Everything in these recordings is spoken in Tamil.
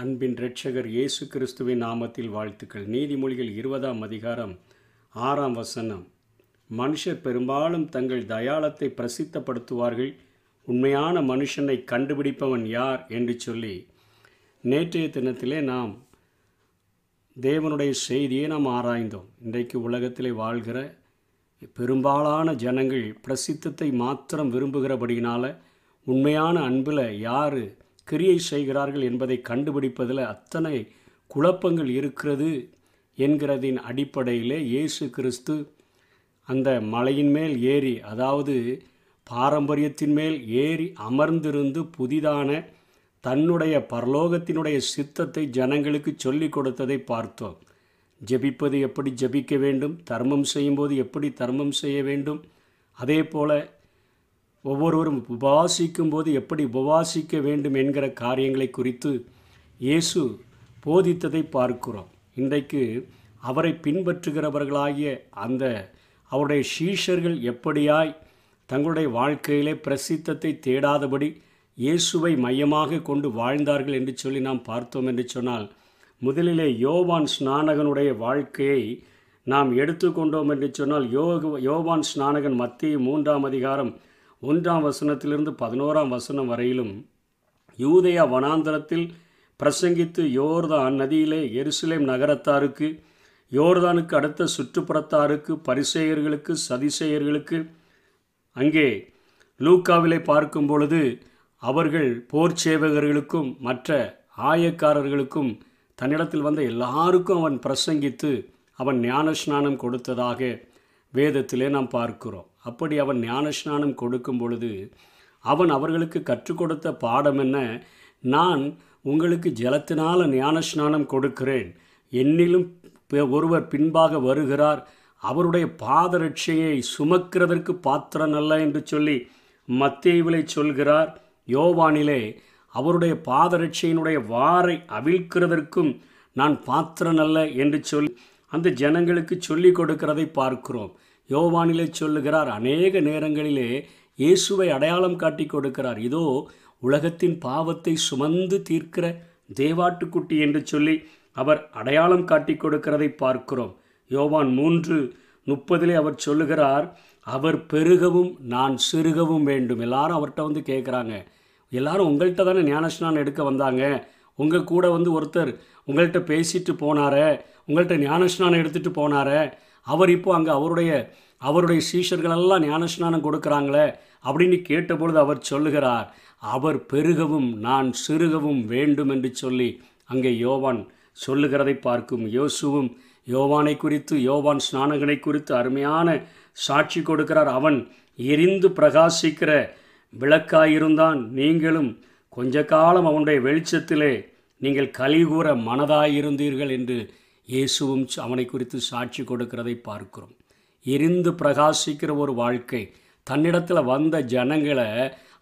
அன்பின் இரட்சகர் இயேசு கிறிஸ்துவின் நாமத்தில் வாழ்த்துக்கள். நீதிமொழிகள் இருபதாம் அதிகாரம் ஆறாம் வசனம். மனுஷர் பெரும்பாலும் தங்கள் தயாளத்தை பிரசித்தப்படுத்துவார்கள். உண்மையான மனுஷனை கண்டுபிடிப்பவன் யார் என்று சொல்லி நேற்றைய தினத்திலே நாம் தேவனுடைய செய்தியை நாம் ஆராய்ந்தோம். இன்றைக்கு உலகத்திலே வாழ்கிற பெரும்பாலான ஜனங்கள் பிரசித்தத்தை மாத்திரம் விரும்புகிறபடியினால் உண்மையான அன்பில் யார் கிரியை செய்கிறார்கள் என்பதை கண்டுபிடிப்பதில் அத்தனை குழப்பங்கள் இருக்கிறது என்கிறதின் அடிப்படையிலே இயேசு கிறிஸ்து அந்த மலையின் மேல் ஏறி அதாவது பாரம்பரியத்தின் மேல் ஏறி அமர்ந்திருந்து புதிதான தன்னுடைய பரலோகத்தினுடைய சித்தத்தை ஜனங்களுக்கு சொல்லிக் கொடுத்ததை பார்த்தோம். ஜெபிப்பது எப்படி ஜெபிக்க வேண்டும்? தர்மம் செய்யும்போது எப்படி தர்மம் செய்ய வேண்டும்? அதே போல ஒவ்வொருவரும் உபவாசிக்கும் போது எப்படி உபவாசிக்க வேண்டும் என்கிற காரியங்களை குறித்து இயேசு போதித்ததை பார்க்கிறோம். இன்றைக்கு அவரை பின்பற்றுகிறவர்களாகிய அந்த அவருடைய சீஷர்கள் எப்படியாய் தங்களுடைய வாழ்க்கையிலே பிரசித்தத்தை தேடாதபடி இயேசுவை மையமாக கொண்டு வாழ்ந்தார்கள் என்று சொல்லி நாம் பார்த்தோம் என்று சொன்னால் முதலிலே யோவான் ஸ்நானகனுடைய வாழ்க்கையை நாம் எடுத்துக்கொண்டோம் என்று சொன்னால் யோக யோவான் ஸ்நானகன் மத்திய மூன்றாம் அதிகாரம் ஒன்றாம் வசனத்திலிருந்து பதினோராம் வசனம் வரையிலும் யூதயா வனாந்தரத்தில் பிரசங்கித்து யோர்தான் நதியிலே எருசலேம் நகரத்தாருக்கு யோர்தானுக்கு அடுத்த சுற்றுப்புறத்தாருக்கு பரிசேயர்களுக்கு சதிசேயர்களுக்கு அங்கே லூக்காவிலே பார்க்கும் பொழுது அவர்கள் போர் சேவகர்களுக்கும் மற்ற ஆயக்காரர்களுக்கும் தன்னிடத்தில் வந்த எல்லாருக்கும் அவன் பிரசங்கித்து அவன் ஞானஸ்நானம் கொடுத்ததாக வேதத்திலே நாம் பார்க்கிறோம். அப்படி அவன் ஞானஸ்நானம் கொடுக்கும் பொழுது அவன் அவர்களுக்கு கற்றுக் கொடுத்த பாடம் என்ன? நான் உங்களுக்கு ஜலத்தினால் ஞானஸ்நானம் கொடுக்கிறேன். என்னிலும் ஒருவர் பின்பாக வருகிறார். அவருடைய பாதரட்சையை சுமக்கிறதற்கு பாத்திரம் அல்ல என்று சொல்லி மத்தியவிலை சொல்கிறார். யோவானிலே அவருடைய பாதரட்சையினுடைய வாரை அவிழ்க்கிறதற்கும் நான் பாத்திரன் அல்ல என்று சொல்லி அந்த ஜனங்களுக்கு சொல்லிக் கொடுக்கிறதை பார்க்கிறோம். யோவானிலே சொல்லுகிறார் அநேக நேரங்களிலே இயேசுவை அடையாளம் காட்டி கொடுக்கிறார். இதோ உலகத்தின் பாவத்தை சுமந்து தீர்க்கிற தேவாட்டுக்குட்டி என்று சொல்லி அவர் அடையாளம் காட்டி கொடுக்கிறதை பார்க்கிறோம். யோவான் மூன்று முப்பதிலே அவர் சொல்லுகிறார் அவர் பெருகவும் நான் சிறுகவும் வேண்டும். எல்லாரும் அவர்கிட்ட வந்து கேட்குறாங்க எல்லாரும் உங்கள்கிட்ட தானே ஞானஸ்நானம் எடுக்க வந்தாங்க? உங்கள் கூட வந்து ஒருத்தர் உங்கள்கிட்ட பேசிட்டு போனார உங்கள்கிட்ட ஞானஸ்நானம் எடுத்துகிட்டு போனார அவர் இப்போ அங்கே அவருடைய அவருடைய சீஷர்களெல்லாம் ஞானஸ்நானம் கொடுக்குறாங்களே அப்படின்னு கேட்டபொழுது அவர் சொல்லுகிறார் அவர் பெருகவும் நான் சிறுகவும் வேண்டும் என்று சொல்லி அங்கே யோவான் சொல்லுகிறதை பார்க்கும் யோசுவும் யோவானை குறித்து யோவான் ஸ்நானகனை குறித்து அருமையான சாட்சி கொடுக்கிறார். அவன் எரிந்து பிரகாசிக்கிற விளக்காயிருந்தான். நீங்களும் கொஞ்ச காலம் அவனுடைய வெளிச்சத்திலே நீங்கள் கலிகூற மனதாயிருந்தீர்கள் என்று இயேசுவும் அவனை குறித்து சாட்சி கொடுக்கிறதை பார்க்கிறோம். எரிந்து பிரகாசிக்கிற ஒரு வாழ்க்கை. தன்னிடத்தில் வந்த ஜனங்களை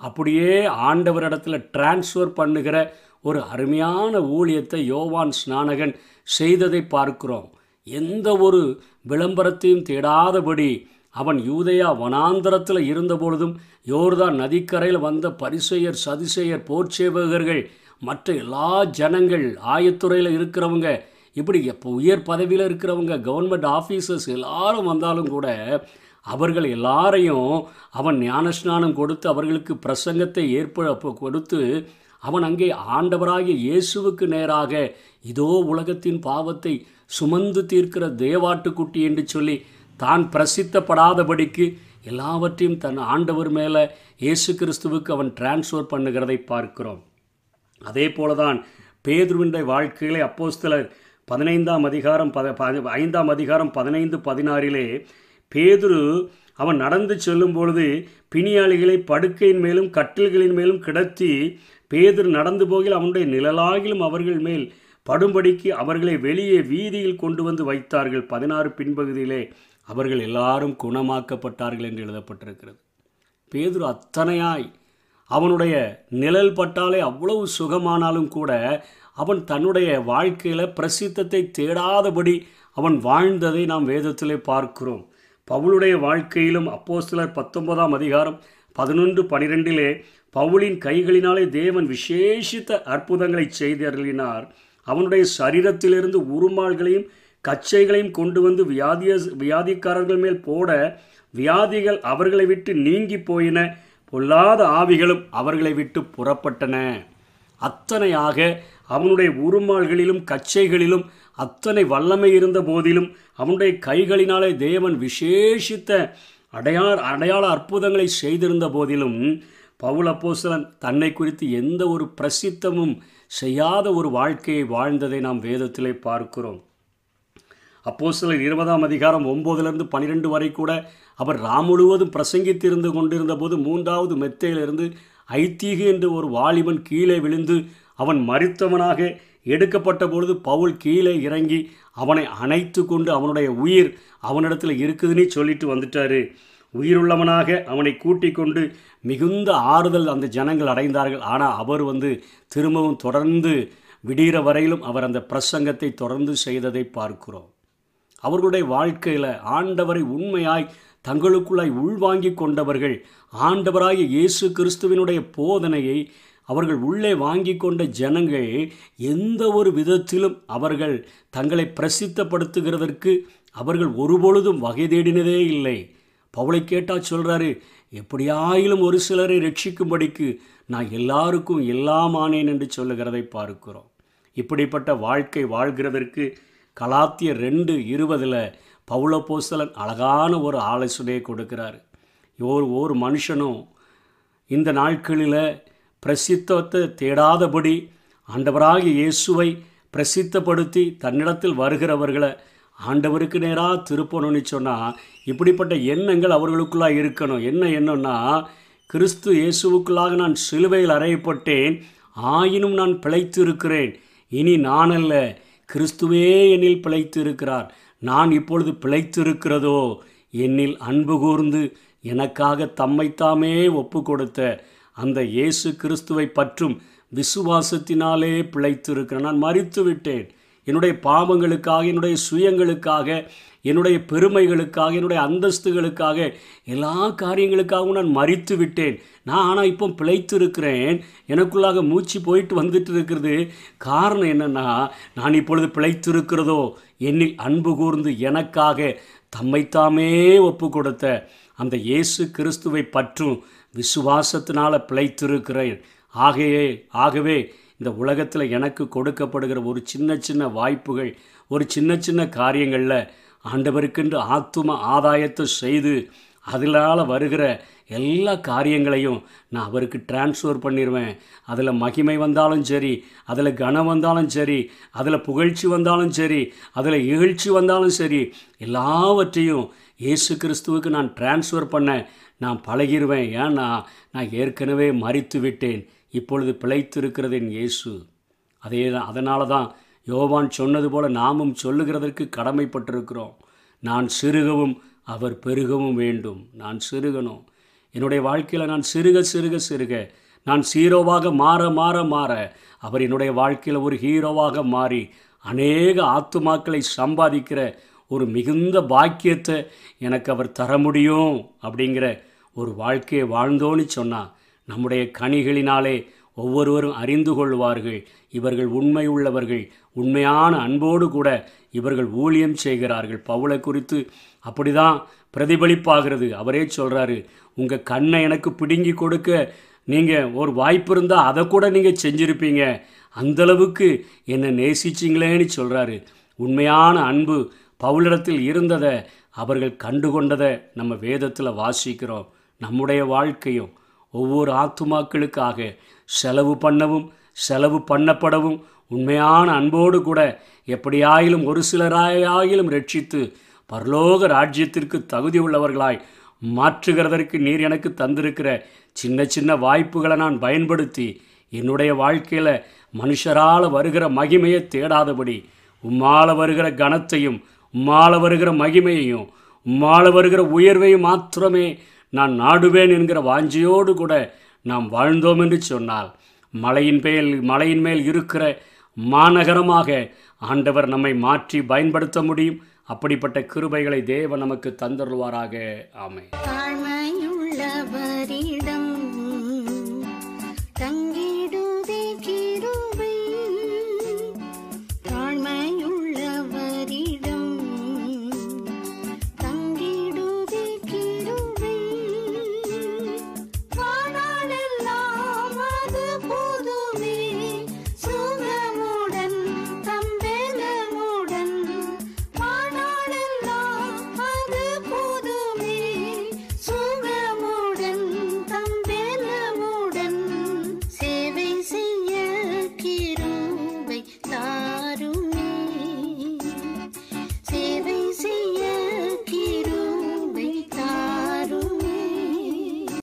அப்படியே ஆண்டவரிடத்தில் டிரான்ஸ்ஃபர் பண்ணுகிற ஒரு அருமையான ஊழியத்தை யோவான் ஸ்நானகன் செய்ததை பார்க்கிறோம். எந்த ஒரு விளம்பரத்தையும் தேடாதபடி அவன் யூதயா வனாந்தரத்தில் இருந்தபொழுதும் யோர்தான் நதிக்கரையில் வந்த பரிசெயர் சதிசெயர் போர்ச்சேவகர்கள் மற்ற எல்லா ஜனங்கள் ஆயத்துறையில் இருக்கிறவங்க இப்படி எப்போ உயர் பதவியில் இருக்கிறவங்க கவர்மெண்ட் ஆஃபீஸர்ஸ் எல்லாரும் வந்தாலும் கூட அவர்கள் எல்லாரையும் அவன் ஞானஸ்நானம் கொடுத்து அவர்களுக்கு பிரசங்கத்தை ஏற்ப கொடுத்து அவன் அங்கே ஆண்டவராகிய இயேசுவுக்கு நேராக இதோ உலகத்தின் பாவத்தை சுமந்து தீர்க்கிற தேவாட்டுக்குட்டி என்று சொல்லி தான் பிரசித்தப்படாதபடிக்கு எல்லாவற்றையும் தன் ஆண்டவர் மேலே இயேசு கிறிஸ்துவுக்கு அவன் டிரான்ஸ்ஃபர் பண்ணுகிறதை பார்க்கிறோம். அதே போலதான் பேதுருவினுடைய வாழ்க்கையிலே அப்போஸ்தலர் பதினைந்தாம் அதிகாரம் பத ப- ஐந்தாம் அதிகாரம் பதினைந்து பதினாறிலே பேதுரு அவன் நடந்து செல்லும் பொழுது பிணியாளிகளை படுக்கையின் மேலும் கட்டில்களின் மேலும் கிடத்தி பேதுரு நடந்து போகில் அவனுடைய நிழலாகிலும் அவர்கள் மேல் படும்படிக்கு அவர்களை வெளியே வீதியில் கொண்டு வந்து வைத்தார்கள். பதினாறு பின்பகுதியிலே அவர்கள் எல்லாரும் குணமாக்கப்பட்டார்கள் என்று எழுதப்பட்டிருக்கிறது. பேதுரு அத்தனையாய் அவனுடைய நிழல் பட்டாலே அவ்வளவு சுகமானாலும் கூட அவன் தன்னுடைய வாழ்க்கையில் பிரசித்தத்தை தேடாதபடி அவன் வாழ்ந்ததை நாம் வேதத்திலே பார்க்கிறோம். பவுளுடைய வாழ்க்கையிலும் அப்போஸ்தலர் பத்தொன்பதாம் அதிகாரம் பதினொன்று பனிரெண்டிலே பவுலின் கைகளினாலே தேவன் விசேஷித்த அற்புதங்களை செய்தருளினார். அவனுடைய சரீரத்திலிருந்து உருமாள்களையும் கச்சைகளையும் கொண்டு வந்து வியாதிய வியாதிக்காரர்கள் மேல் போட வியாதிகள் அவர்களை விட்டு நீங்கி போயின. பொல்லாத ஆவிகளும் அவர்களை விட்டு புறப்பட்டன. அத்தனையாக அவனுடைய உருமாள்களிலும் கச்சைகளிலும் அத்தனை வல்லமை இருந்த போதிலும் அவனுடைய கைகளினாலே தேவன் விசேஷித்த அடையாள அடையாள அற்புதங்களை செய்திருந்த போதிலும் பவுல் அப்போசலன் தன்னை குறித்து எந்த ஒரு பிரசித்தமும் செய்யாத ஒரு வாழ்க்கையை வாழ்ந்ததை நாம் வேதத்திலே பார்க்கிறோம். அப்போஸ்தலர் இருபதாம் அதிகாரம் ஒம்போதுலேருந்து பன்னிரெண்டு வரை கூட அவர் ராம் முழுவதும் பிரசங்கித்திருந்து கொண்டிருந்த போது மூன்றாவது மெத்தையிலிருந்து ஐத்தீகு என்று ஒரு வாலிபன் கீழே விழுந்து அவன் மறித்தவனாக எடுக்கப்பட்ட பொழுது பவுல் கீழே இறங்கி அவனை அணைத்து கொண்டு அவனுடைய உயிர் அவனிடத்தில் இருக்குதுன்னு சொல்லிட்டு வந்துட்டாரு. உயிருள்ளவனாக அவனை கூட்டிக் கொண்டு மிகுந்த ஆறுதல் அந்த ஜனங்கள் அடைந்தார்கள். ஆனால் அவர் வந்து திரும்பவும் தொடர்ந்து விடிகிற வரையிலும் அவர் அந்த பிரசங்கத்தை தொடர்ந்து செய்ததை பார்க்கிறோம். அவர்களுடைய வாழ்க்கையில் ஆண்டவரை உண்மையாய் தங்களுக்குள்ளாய் உள்வாங்கி கொண்டவர்கள் ஆண்டவராகிய இயேசு கிறிஸ்துவினுடைய போதனையை அவர்கள் உள்ளே வாங்கி கொண்ட ஜனங்கள் எந்த ஒரு விதத்திலும் அவர்கள் தங்களை பிரசித்தப்படுத்துகிறதற்கு அவர்கள் ஒருபொழுதும் வகை தேடினதே இல்லை. பவுளை கேட்டால் சொல்கிறாரு எப்படியாயிலும் ஒரு சிலரை ரட்சிக்கும்படிக்கு நான் எல்லாருக்கும் எல்லாமானேன் என்று சொல்லுகிறதை பார்க்கிறோம். இப்படிப்பட்ட வாழ்க்கை வாழ்கிறதற்கு கலாத்திய ரெண்டு இருபதில் பவுளப்போஸ்தலன் அழகான ஒரு ஆலோசனையை கொடுக்கிறார். ஒரு ஒரு மனுஷனும் இந்த நாட்களில் பிரசித்தத்தை தேடாதபடி ஆண்டவராகிய இயேசுவை பிரசித்தப்படுத்தி தன்னிடத்தில் வருகிறவர்களை ஆண்டவருக்கு நேராக திருப்பணும்னு சொன்னால் இப்படிப்பட்ட எண்ணங்கள் அவர்களுக்குள்ளாக இருக்கணும். என்ன எண்ணம்னா கிறிஸ்து இயேசுவுக்குள்ளாக நான் சிலுவையில் அறையப்பட்டேன் ஆயினும் நான் பிழைத்து இருக்கிறேன் இனி நான் அல்ல கிறிஸ்துவே என்னில் பிழைத்து இருக்கிறார் நான் இப்பொழுது பிழைத்து இருக்கிறதோ என்னில் அன்பு கூர்ந்து எனக்காக தம்மைத்தாமே ஒப்பு கொடுத்த அந்த இயேசு கிறிஸ்துவை பற்றும் விசுவாசத்தினாலே பிழைத்து இருக்கிறேன் நான் மறித்து விட்டேன் என்னுடைய பாவங்களுக்காக என்னுடைய சுயங்களுக்காக என்னுடைய பெருமைகளுக்காக என்னுடைய அந்தஸ்துகளுக்காக எல்லா காரியங்களுக்காகவும் நான் மறித்து விட்டேன் நான் ஆனால் இப்போ பிழைத்து இருக்கிறேன் எனக்குள்ளாக மூச்சு போயிட்டு வந்துட்டு இருக்கிறது. காரணம் என்னென்னா நான் இப்பொழுது பிழைத்து இருக்கிறதோ என்னில் அன்பு கூர்ந்து எனக்காக தம்மைத்தாமே ஒப்பு கொடுத்த அந்த இயேசு கிறிஸ்துவை பற்றும் விசுவாசத்தினால் பிழைத்திருக்கிறேன். ஆகையே ஆகவே இந்த உலகத்தில் எனக்கு கொடுக்கப்படுகிற ஒரு சின்ன சின்ன வாய்ப்புகள் ஒரு சின்ன சின்ன காரியங்களில் ஆண்டவருக்கென்று ஆத்தும ஆதாயத்தை செய்து அதனால் வருகிற எல்லா காரியங்களையும் நான் அவருக்கு டிரான்ஸ்ஃபர் பண்ணிடுவேன் அதில் மகிமை வந்தாலும் சரி அதில் கனம் வந்தாலும் சரி அதில் புகழ்ச்சி வந்தாலும் சரி அதில் இகழ்ச்சி வந்தாலும் சரி எல்லாவற்றையும் இயேசு கிறிஸ்துவுக்கு நான் டிரான்ஸ்ஃபர் பண்ண நான் பழகிடுவேன் ஏன்னா நான் ஏற்கனவே மறித்து விட்டேன். இப்பொழுது பிழைத்திருக்கிறது என் இயேசு. அதே தான் அதனால தான் யோவான் சொன்னது போல நாமும் சொல்லுகிறதற்கு கடமைப்பட்டிருக்கிறோம். நான் சிறுகவும் அவர் பெருகவும் வேண்டும். நான் சிறுகணும். என்னுடைய வாழ்க்கையில் நான் சிறுக சிறுக சிறுக. நான் சீரோவாக மாற மாற மாற. அவர் என்னுடைய வாழ்க்கையில் ஒரு ஹீரோவாக மாறி அநேக ஆத்துமாக்களை சம்பாதிக்கிற ஒரு மிகுந்த பாக்கியத்தை எனக்கு அவர் தர முடியும் அப்படிங்கிற ஒரு வாழ்க்கையை வாழ்ந்தோன்னு சொன்னால் நம்முடைய கனிகளினாலே ஒவ்வொருவரும் அறிந்து கொள்வார்கள். இவர்கள் உண்மை உள்ளவர்கள். உண்மையான அன்போடு கூட இவர்கள் ஊழியம் செய்கிறார்கள். பவுளை குறித்து அப்படிதான் பிரதிபலிப்பாகிறது. அவரே சொல்கிறாரு உங்கள் கண்ணை எனக்கு பிடுங்கி கொடுக்க நீங்கள் ஒரு வாய்ப்பு இருந்தால் அதை கூட நீங்கள் செஞ்சுருப்பீங்க. அந்தளவுக்கு என்னை நேசிச்சிங்களேன்னு சொல்கிறாரு உண்மையான அன்பு பவுலிடத்தில் இருந்ததை அவர்கள் கண்டுகொண்டதை நம்ம வேதத்தில் வாசிக்கிறோம். நம்முடைய வாழ்க்கையும் ஒவ்வொரு ஆத்துமாக்களுக்காக செலவு பண்ணவும் செலவு பண்ணப்படவும் உண்மையான அன்போடு கூட எப்படியாயிலும் ஒரு சிலராயிலும் ரட்சித்து பரலோக ராஜ்யத்திற்கு தகுதி உள்ளவர்களாய் மாற்றுகிறதற்கு நீர் எனக்கு தந்திருக்கிற சின்ன சின்ன வாய்ப்புகளை நான் பயன்படுத்தி என்னுடைய வாழ்க்கையில் மனுஷரால் வருகிற மகிமையை தேடாதபடி உம்மால வருகிற கனத்தையும் உம்மால வருகிற மகிமையையும் உம்மால வருகிற உயர்வையும் மாத்திரமே நான் நாடுவேன் என்கிற வாஞ்சியோடு கூட நாம் வாழ்ந்தோம் என்று சொன்னால் மலையின் மேல் மலையின் மேல் இருக்கிற மாநகரமாக ஆண்டவர் நம்மை மாற்றி பயன்படுத்த முடியும். அப்படிப்பட்ட கிருபைகளை தேவன் நமக்கு தந்தருவாராக ஆமை